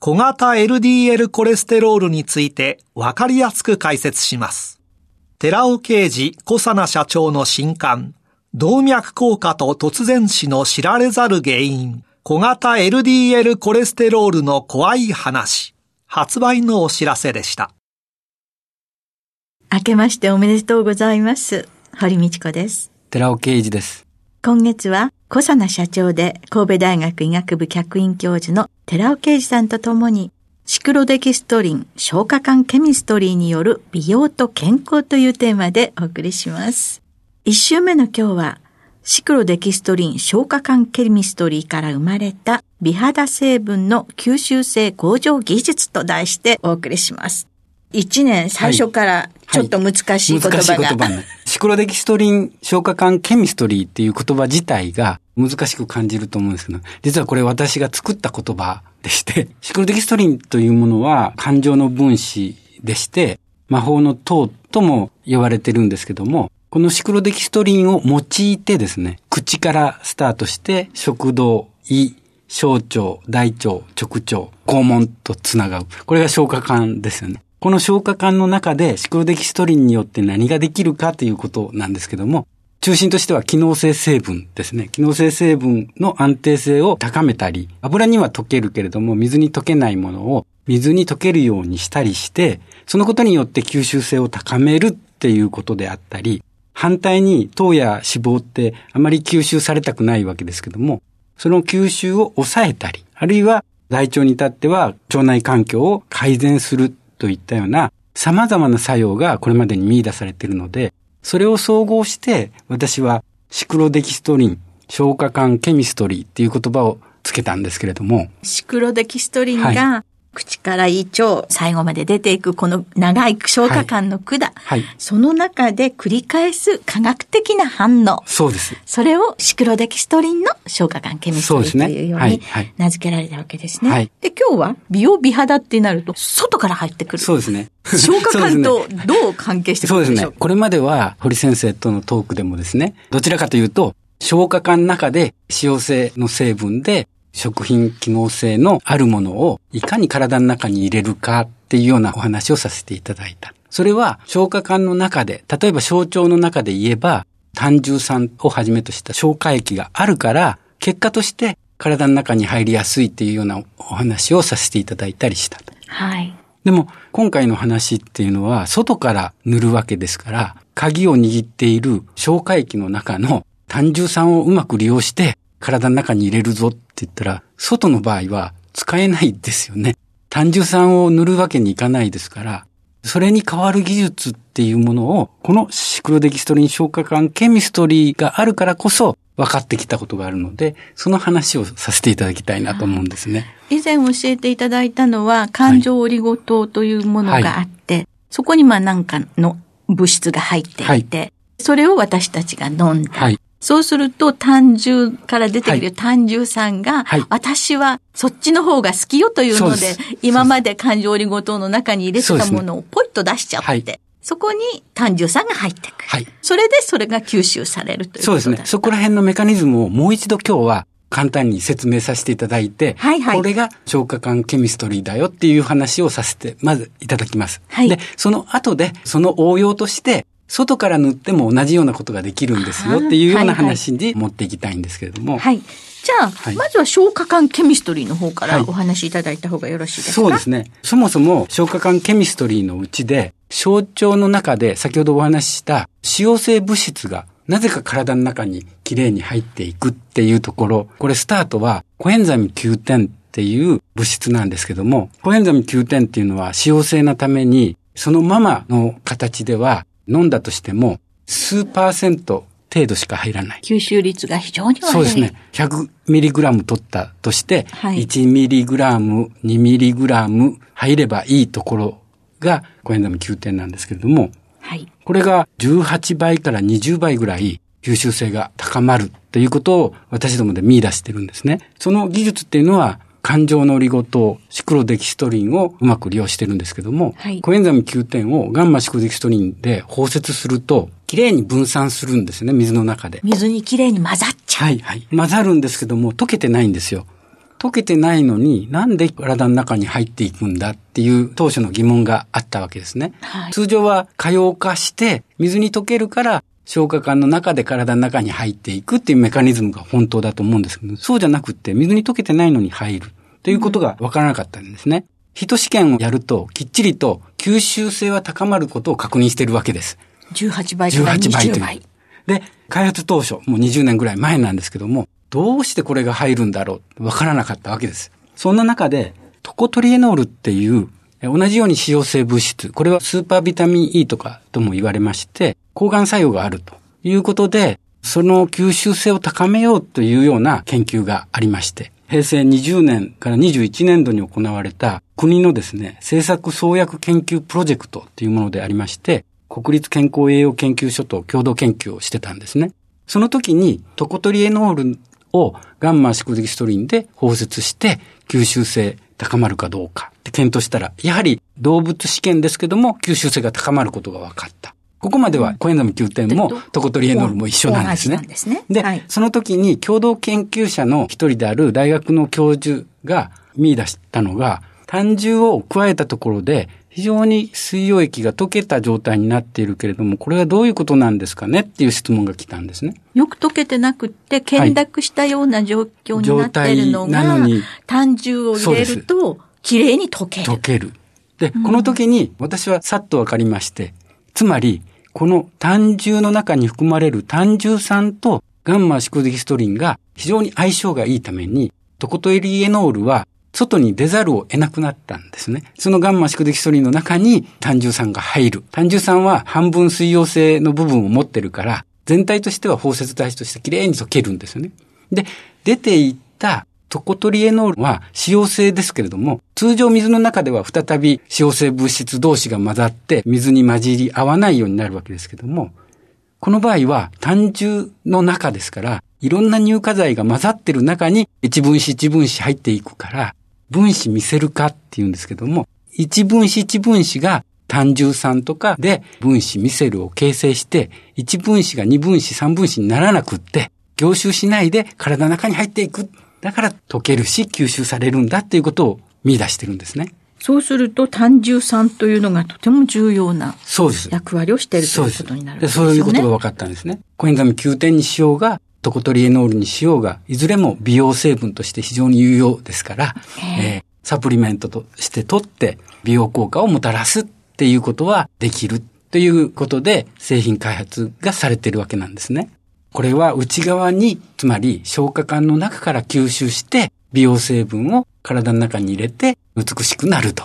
小型 LDL コレステロールについてわかりやすく解説します。寺尾啓二小佐奈社長の新刊、動脈硬化と突然死の知られざる原因、小型 LDL コレステロールの怖い話、発売のお知らせでした。明けましておめでとうございます。堀道子です。寺尾啓二です。今月は小佐奈社長で神戸大学医学部客員教授の寺尾啓二さんと共にシクロデキストリン消化管ケミストリーによる美容と健康というテーマでお送りします。一週目の今日はシクロデキストリン消化管ケミストリーから生まれた美肌成分の吸収性向上技術と題してお送りします。一年最初からちょっと難しい言葉が、はいはい、難しい言葉シクロデキストリン消化管ケミストリーっていう言葉自体が難しく感じると思うんですけど、実はこれ私が作った言葉でして、シクロデキストリンというものは感情の分子でして、魔法の糖とも呼ばれてるんですけども、このシクロデキストリンを用いてですね、口からスタートして食道、胃、小腸、大腸、直腸、肛門とつながる。これが消化管ですよね。この消化管の中でシクロデキストリンによって何ができるかということなんですけども、中心としては機能性成分ですね。機能性成分の安定性を高めたり、油には溶けるけれども水に溶けないものを水に溶けるようにしたりして、そのことによって吸収性を高めるっていうことであったり、反対に糖や脂肪ってあまり吸収されたくないわけですけども、その吸収を抑えたり、あるいは大腸に至っては腸内環境を改善するといったような様々な作用がこれまでに見出されているので、それを総合して私はシクロデキストリン、消化管ケミストリーっていう言葉をつけたんですけれども。シクロデキストリンが口から胃腸、最後まで出ていくこの長い消化管の管、はい、その中で繰り返す科学的な反応。そうです。それをシクロデキストリンの消化管ケミストリーというように名付けられたわけですね。はい、で、今日は美容美肌ってなると、外から入ってくる。そうですね。消化管と どう関係してくるんでしょう？そうですね。これまでは堀先生とのトークでもですね、どちらかというと、消化管の中で使用性の成分で食品機能性のあるものをいかに体の中に入れるかっていうようなお話をさせていただいた。それは消化管の中で、例えば小腸の中で言えば、胆汁酸をはじめとした消化液があるから、結果として体の中に入りやすいっていうようなお話をさせていただいたりした。はい。でも、今回の話っていうのは、外から塗るわけですから、鍵を握っている消化液の中の胆汁酸をうまく利用して、体の中に入れるぞって言ったら、外の場合は使えないですよね。単純酸を塗るわけにいかないですから、それに代わる技術っていうものを、このシクロデキストリン消化管ケミストリーがあるからこそ分かってきたことがあるので、その話をさせていただきたいなと思うんですね。以前教えていただいたのは、感情オリゴ糖というものがあって、はい、そこにまあ何かの物質が入っていて、はい、それを私たちが飲んで、はい、そうすると単純から出てくる単純酸が、はい、私はそっちの方が好きよというので、今まで感情オリゴ糖の中に入れてたものをポイッと出しちゃって、そこに単純酸が入ってくる。はい。それでそれが吸収されるというそうですね。そこら辺のメカニズムをもう一度今日は簡単に説明させていただいて、はいはい、これが消化管ケミストリーだよっていう話をさせて、まずいただきます。はい。で、その後で、その応用として、外から塗っても同じようなことができるんですよっていうような話に持っていきたいんですけれども。はい。じゃあ、はいまずは消化管ケミストリーの方からはいお話しいただいた方がよろしいですか、そうですね。そもそも消化管ケミストリーのうちで、小腸の中で先ほどお話しした使用性物質がなぜか体の中にきれいに入っていくっていうところ、これスタートはコエンザミ Q10 っていう物質なんですけども、コエンザミ Q10 っていうのは使用性のために、そのままの形では飲んだとしても数パーセント程度しか入らない。吸収率が非常に悪い。そうですね。100ミリグラム取ったとして、はい1ミリグラム、2ミリグラム入ればいいところがコエンザム9点なんですけれども、はい。これが18倍から20倍ぐらい吸収性が高まるということを私どもで見出してるんですね。その技術っていうのは環状のオリゴ糖、シクロデキストリンをうまく利用してるんですけども、はいコエンザム9点をガンマシクロデキストリンで包摂すると、きれいに分散するんですね、水の中で。水にきれいに混ざっちゃう。はい、はい。混ざるんですけども、溶けてないんですよ。溶けてないのになんで体の中に入っていくんだっていう当初の疑問があったわけですね。はい通常は可用化して水に溶けるから消化管の中で体の中に入っていくっていうメカニズムが本当だと思うんですけど、そうじゃなくって水に溶けてないのに入るということがわからなかったんですね。人試験をやるときっちりと吸収性は高まることを確認しているわけです。18倍から18倍と20いう倍。。で、開発当初、もう20年ぐらい前なんですけども、どうしてこれが入るんだろう？わからなかったわけです。そんな中で、トコトリエノールっていう、え同じように使用性物質、これはスーパービタミン E とかとも言われまして、抗がん作用があるということで、その吸収性を高めようというような研究がありまして、平成20年から21年度に行われた国のですね、政策創薬研究プロジェクトというものでありまして、国立健康栄養研究所と共同研究をしてたんですね。その時にトコトリエノールをガンマシクデキストリンで包摂して吸収性高まるかどうかって検討したら、やはり動物試験ですけども吸収性が高まることが分かった。ここまではコエンザム9点もトコトリエノールも一緒なんですね。ですねで、はいその時に共同研究者の一人である大学の教授が見出したのが、単重を加えたところで、非常に水溶液が溶けた状態になっているけれども、これはどういうことなんですかねっていう質問が来たんですね。よく溶けてなくって、懸濁したような状況になってるのがのに、単重を入れると、きれいに溶ける。溶ける。で、この時に私はさっとわかりまして、つまり、この単重の中に含まれる単重酸とガンマシクロデキストリンが非常に相性がいいために、トコトエリエノールは外に出ざるを得なくなったんですね。そのガンマシクロデキストリンの中に単重酸が入る。単重酸は半分水溶性の部分を持ってるから、全体としては包摂体としてきれいに溶けるんですよね。で、出ていったトコトリエノールは使用性ですけれども、通常水の中では再び使用性物質同士が混ざって水に混じり合わないようになるわけですけども、この場合は単重の中ですから、いろんな乳化剤が混ざってる中に一分子一分子入っていくから、分子見せる化って言うんですけども、一分子一分子が単重酸とかで分子ミセルを形成して、一分子が二分子三分子にならなくって、凝集しないで体の中に入っていく。だから溶けるし吸収されるんだっていうことを見出してるんですね。そうすると単重酸というのがとても重要な。役割をしているということになるわけでですよね。そういうことが分かったんですね。コエンザミ9点にしようが、トコトリエノールにしようが、いずれも美容成分として非常に有用ですから、えーサプリメントとして取って美容効果をもたらすっていうことはできるということで製品開発がされているわけなんですね。これは内側に、つまり消化管の中から吸収して美容成分を体の中に入れて美しくなると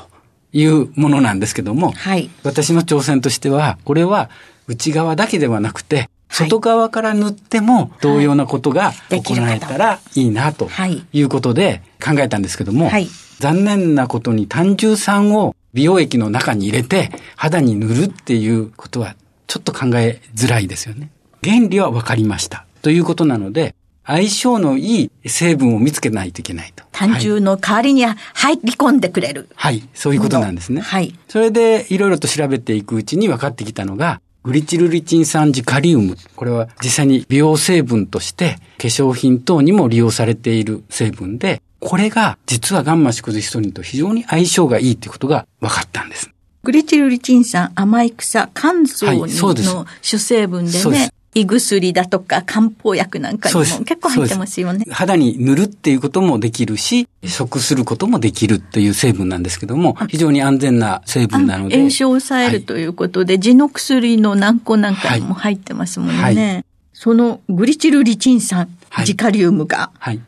いうものなんですけども、はい。私の挑戦としては、これは内側だけではなくて、はい外側から塗っても同様なことが行えたらいいなとはいいうことで考えたんですけども、はい残念なことに単重酸を美容液の中に入れて肌に塗るっていうことはちょっと考えづらいですよね。原理は分かりました。ということなので、相性のいい成分を見つけないといけないと。単重の代わりに入り込んでくれる。はい、はい、そういうことなんですね。はい。それでいろいろと調べていくうちに分かってきたのが、グリチルリチン酸ジカリウム。これは実際に美容成分として化粧品等にも利用されている成分で、これが実はガンマシクロデキストリンと非常に相性がいいということが分かったんです。グリチルリチン酸、甘い草、肝臓にはいそうですの主成分でそうですね、胃薬だとか漢方薬なんかにも結構入ってますよね。肌に塗るっていうこともできるし、食することもできるという成分なんですけども、非常に安全な成分なので。炎症を抑えるということで、はい、地の薬の軟膏なんかにも入ってますもんね。はいはい、そのグリチルリチン酸、ジカリウムが、はい、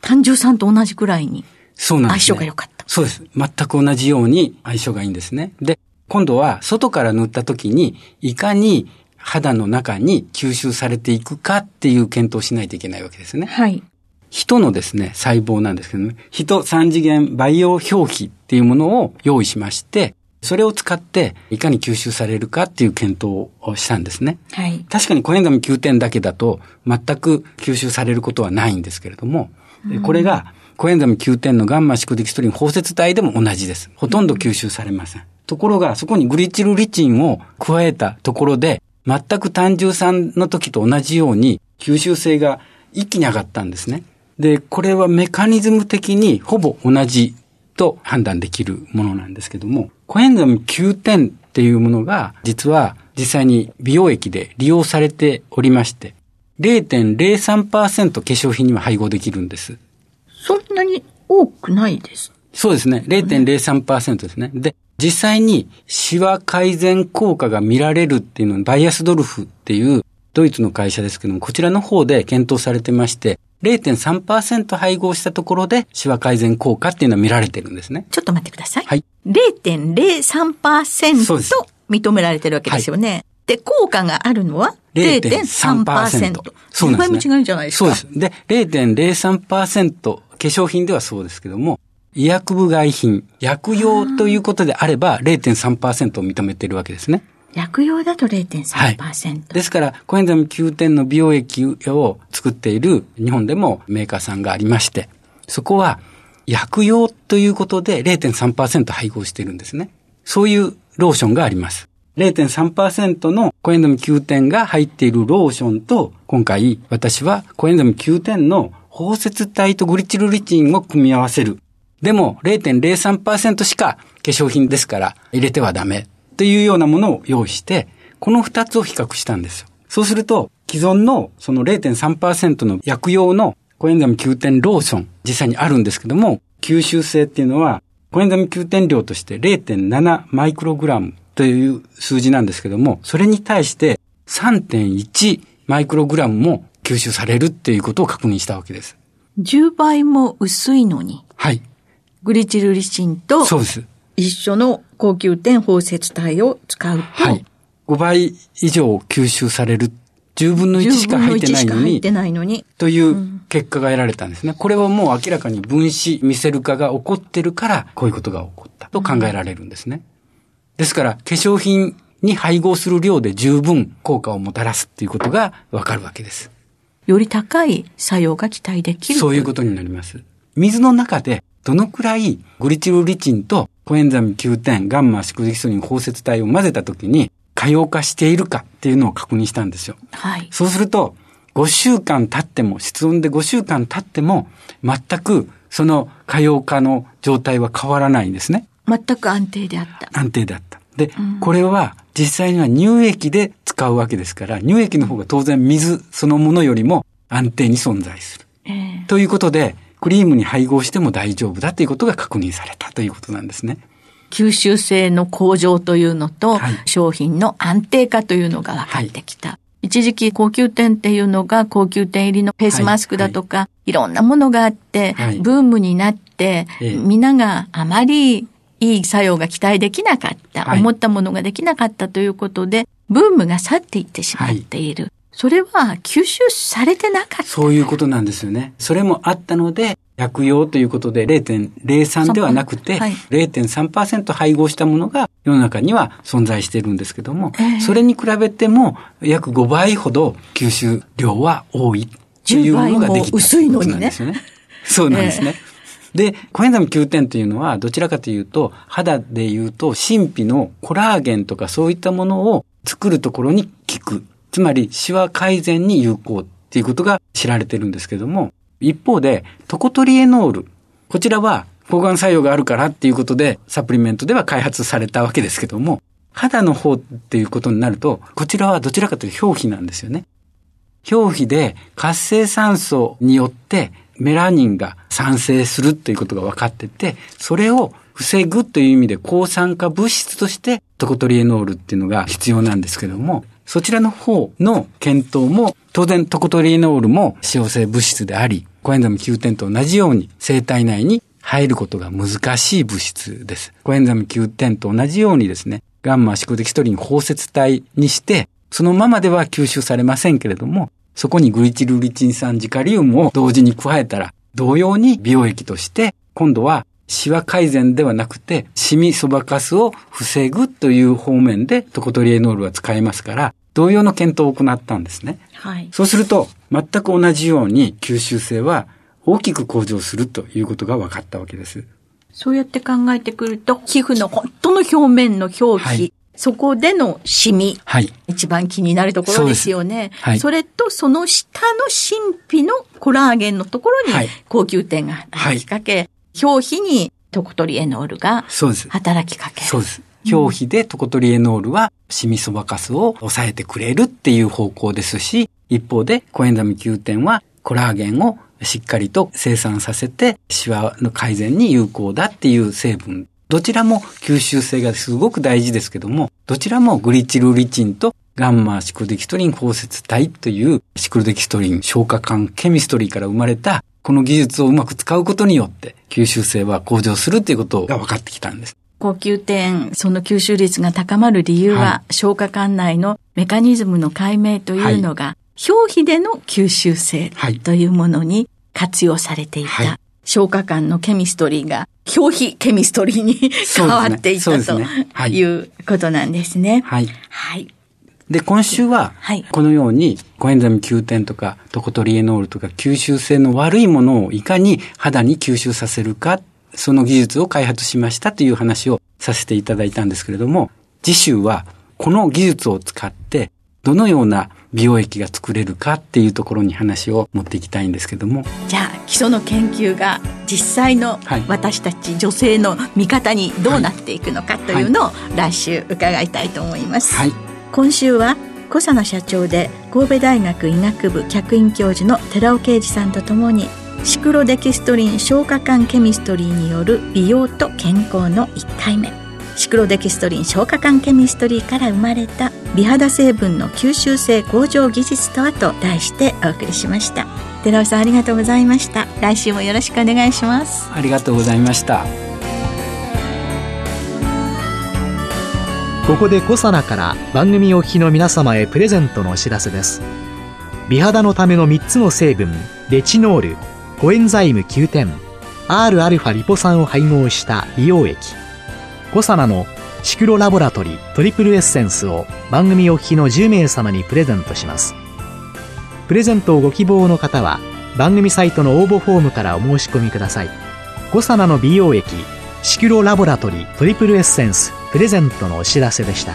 単純酸と同じくらいに相性が良かった。そうです。全く同じように相性がいいんですね。で、今度は外から塗った時に、いかに肌の中に吸収されていくかっていう検討をしないといけないわけですね。はい。人のですね、細胞なんですけどね、人三次元培養表皮っていうものを用意しまして、それを使っていかに吸収されるかっていう検討をしたんですね。はい。確かにコエンザム9点だけだと全く吸収されることはないんですけれども、うん、これがコエンザム9点のガンマ宿敵ストリン包摂体でも同じです。ほとんど吸収されません。ところが、そこにグリチルリチンを加えたところで、全く単純酸の時と同じように吸収性が一気に上がったんですね。で、これはメカニズム的にほぼ同じと判断できるものなんですけども、コエンザム9点っていうものが実は実際に美容液で利用されておりまして、0.03%化粧品には配合できるんです。そんなに多くないです？そうですね。0.03%ですね。で、実際にシワ改善効果が見られるっていうのはバイアスドルフっていうドイツの会社ですけども、こちらの方で検討されてまして、0.3%配合したところでシワ改善効果っていうのは見られてるんですね。ちょっと待ってください。はい。0.03%認められてるわけですよね。はい、で、効果があるのは0.3%。そうなんです、ね。違いじゃないですか。そうです。で、0.03%化粧品ではそうですけども、医薬部外品、薬用ということであれば0.3%を認めているわけですね。薬用だと0.3%。はい。ですから、コエンザム9点の美容液を作っている日本でもメーカーさんがありまして、そこは薬用ということで0.3%配合しているんですね。そういうローションがあります。0.3%のコエンザム9点が入っているローションと、今回私はコエンザム9点の包摂体とグリチルリチンを組み合わせるでも0.03%しか化粧品ですから入れてはダメというようなものを用意して、この二つを比較したんですよ。そうすると、既存のその0.3%の薬用のコエンザム9点ローション、実際にあるんですけども、吸収性っていうのは、コエンザム9点量として0.7マイクログラムという数字なんですけども、それに対して3.1マイクログラムも吸収されるっていうことを確認したわけです。10倍も薄いのに。はい。グリチルリチンとそうです。一緒の高級点包摂体を使うと、はい、5倍以上吸収される10分の1しか入ってないのに、入ってないのにという結果が得られたんですね。これはもう明らかに分子見せる化が起こってるから、こういうことが起こったと考えられるんですね。ですから、化粧品に配合する量で十分効果をもたらすっていうことがわかるわけです。より高い作用が期待できるそういうことになります。水の中でどのくらいグリチルリチンとコエンザミ9点、ガンマ宿敵素リン包摂体を混ぜたときに、可用化しているかっていうのを確認したんですよ。はい。そうすると、5週間経っても、室温で5週間経っても、全くその可用化の状態は変わらないんですね。全く安定であった。安定であった。で、うん、これは実際には乳液で使うわけですから、乳液の方が当然水そのものよりも安定に存在する。えー、ということで、クリームに配合しても大丈夫だということが確認されたということなんですね。吸収性の向上というのと、はい、商品の安定化というのが分かってきた。はい、一時期高級店っていうのが高級店入りのフェイスマスクだとか、はい、いろんなものがあって、ブームになって、皆があまりいい作用が期待できなかった、思ったものができなかったということで、ブームが去っていってしまっている。それは吸収されてなかった。そういうことなんですよね。それもあったので、薬用ということで0.03ではなくて、0.3%配合したものが世の中には存在しているんですけども、えー、それに比べても約5倍ほど吸収量は多いというものができた薄いのにね。そうなんですね。で、コエンザム9点というのはどちらかというと、肌でいうと神秘のコラーゲンとかそういったものを作るところに効く。つまり、シワ改善に有効っていうことが知られてるんですけども、一方で、トコトリエノール。こちらは抗がん作用があるからっていうことで、サプリメントでは開発されたわけですけども、肌の方っていうことになると、こちらはどちらかというと表皮なんですよね。表皮で活性酸素によってメラニンが産生するということが分かってて、それを防ぐという意味で抗酸化物質としてトコトリエノールっていうのが必要なんですけども、そちらの方の検討も当然トコトリエノールも使用性物質であり、コエンザム Q10 と同じように生体内に入ることが難しい物質です。コエンザム Q10 と同じようにですね、ガンマシクデキストリン包摂体にして、そのままでは吸収されませんけれども、そこにグリチルリチン酸ジカリウムを同時に加えたら、同様に美容液として、今度はシワ改善ではなくて、シミそばかすを防ぐという方面でトコトリエノールは使えますから、同様の検討を行ったんですね。はい。そうすると、全く同じように吸収性は大きく向上するということが分かったわけです。そうやって考えてくると、皮膚の本当の表面の表皮、はい、そこでのシミ、はい、一番気になるところですよね。そはい、それと、その下の神秘のコラーゲンのところに高級点が働きかけ、表皮にトコトリエノールが働きかける。そうです。表皮でトコトリエノールはシミそばかすを抑えてくれるっていう方向ですし、一方でコエンザミ Q10 はコラーゲンをしっかりと生産させて、シワの改善に有効だっていう成分。どちらも吸収性がすごく大事ですけども、どちらもグリチルリチンとガンマシクルデキストリン包摂体というシクルデキストリン消化管ケミストリーから生まれたこの技術をうまく使うことによって吸収性は向上するということが分かってきたんです。高級点、その吸収率が高まる理由は、はい、消化管内のメカニズムの解明というのが、はい。表皮での吸収性というものに活用されていた、はい、消化管のケミストリーが表皮ケミストリーに変わっていった、ね、とい。うことなんですね。はい。はい。で、今週は、このように、コエンザミ9点とか、トコトリエノールとか、吸収性の悪いものをいかに肌に吸収させるか、その技術を開発しましたという話をさせていただいたんですけれども、次週は、この技術を使って、どのような美容液が作れるかっていうところに話を持っていきたいんですけども。じゃあ基礎の研究が実際の私たち女性の味方にどうなっていくのかというのを来週伺いたいと思います、はい、今週は小佐野社長で神戸大学医学部客員教授の寺尾啓二さんとともにシクロデキストリン消化管ケミストリーによる美容と健康の1回目。シクロデキストリン消化管ケミストリーから生まれた美肌成分の吸収性向上技術とはと題してお送りしました。寺尾さんありがとうございました。来週もよろしくお願いします。ありがとうございました。ここでコサナから番組お聞きの皆様へプレゼントのお知らせです。美肌のための3つの成分レチノール。コエンザイム9点 Rα リポ酸を配合した美容液。コサナのシクロラボラトリトリプルエッセンスを番組お聞きの10名様にプレゼントします。プレゼントをご希望の方は番組サイトの応募フォームからお申し込みください。コサナの美容液シクロラボラトリトリプルエッセンスプレゼントのお知らせでした。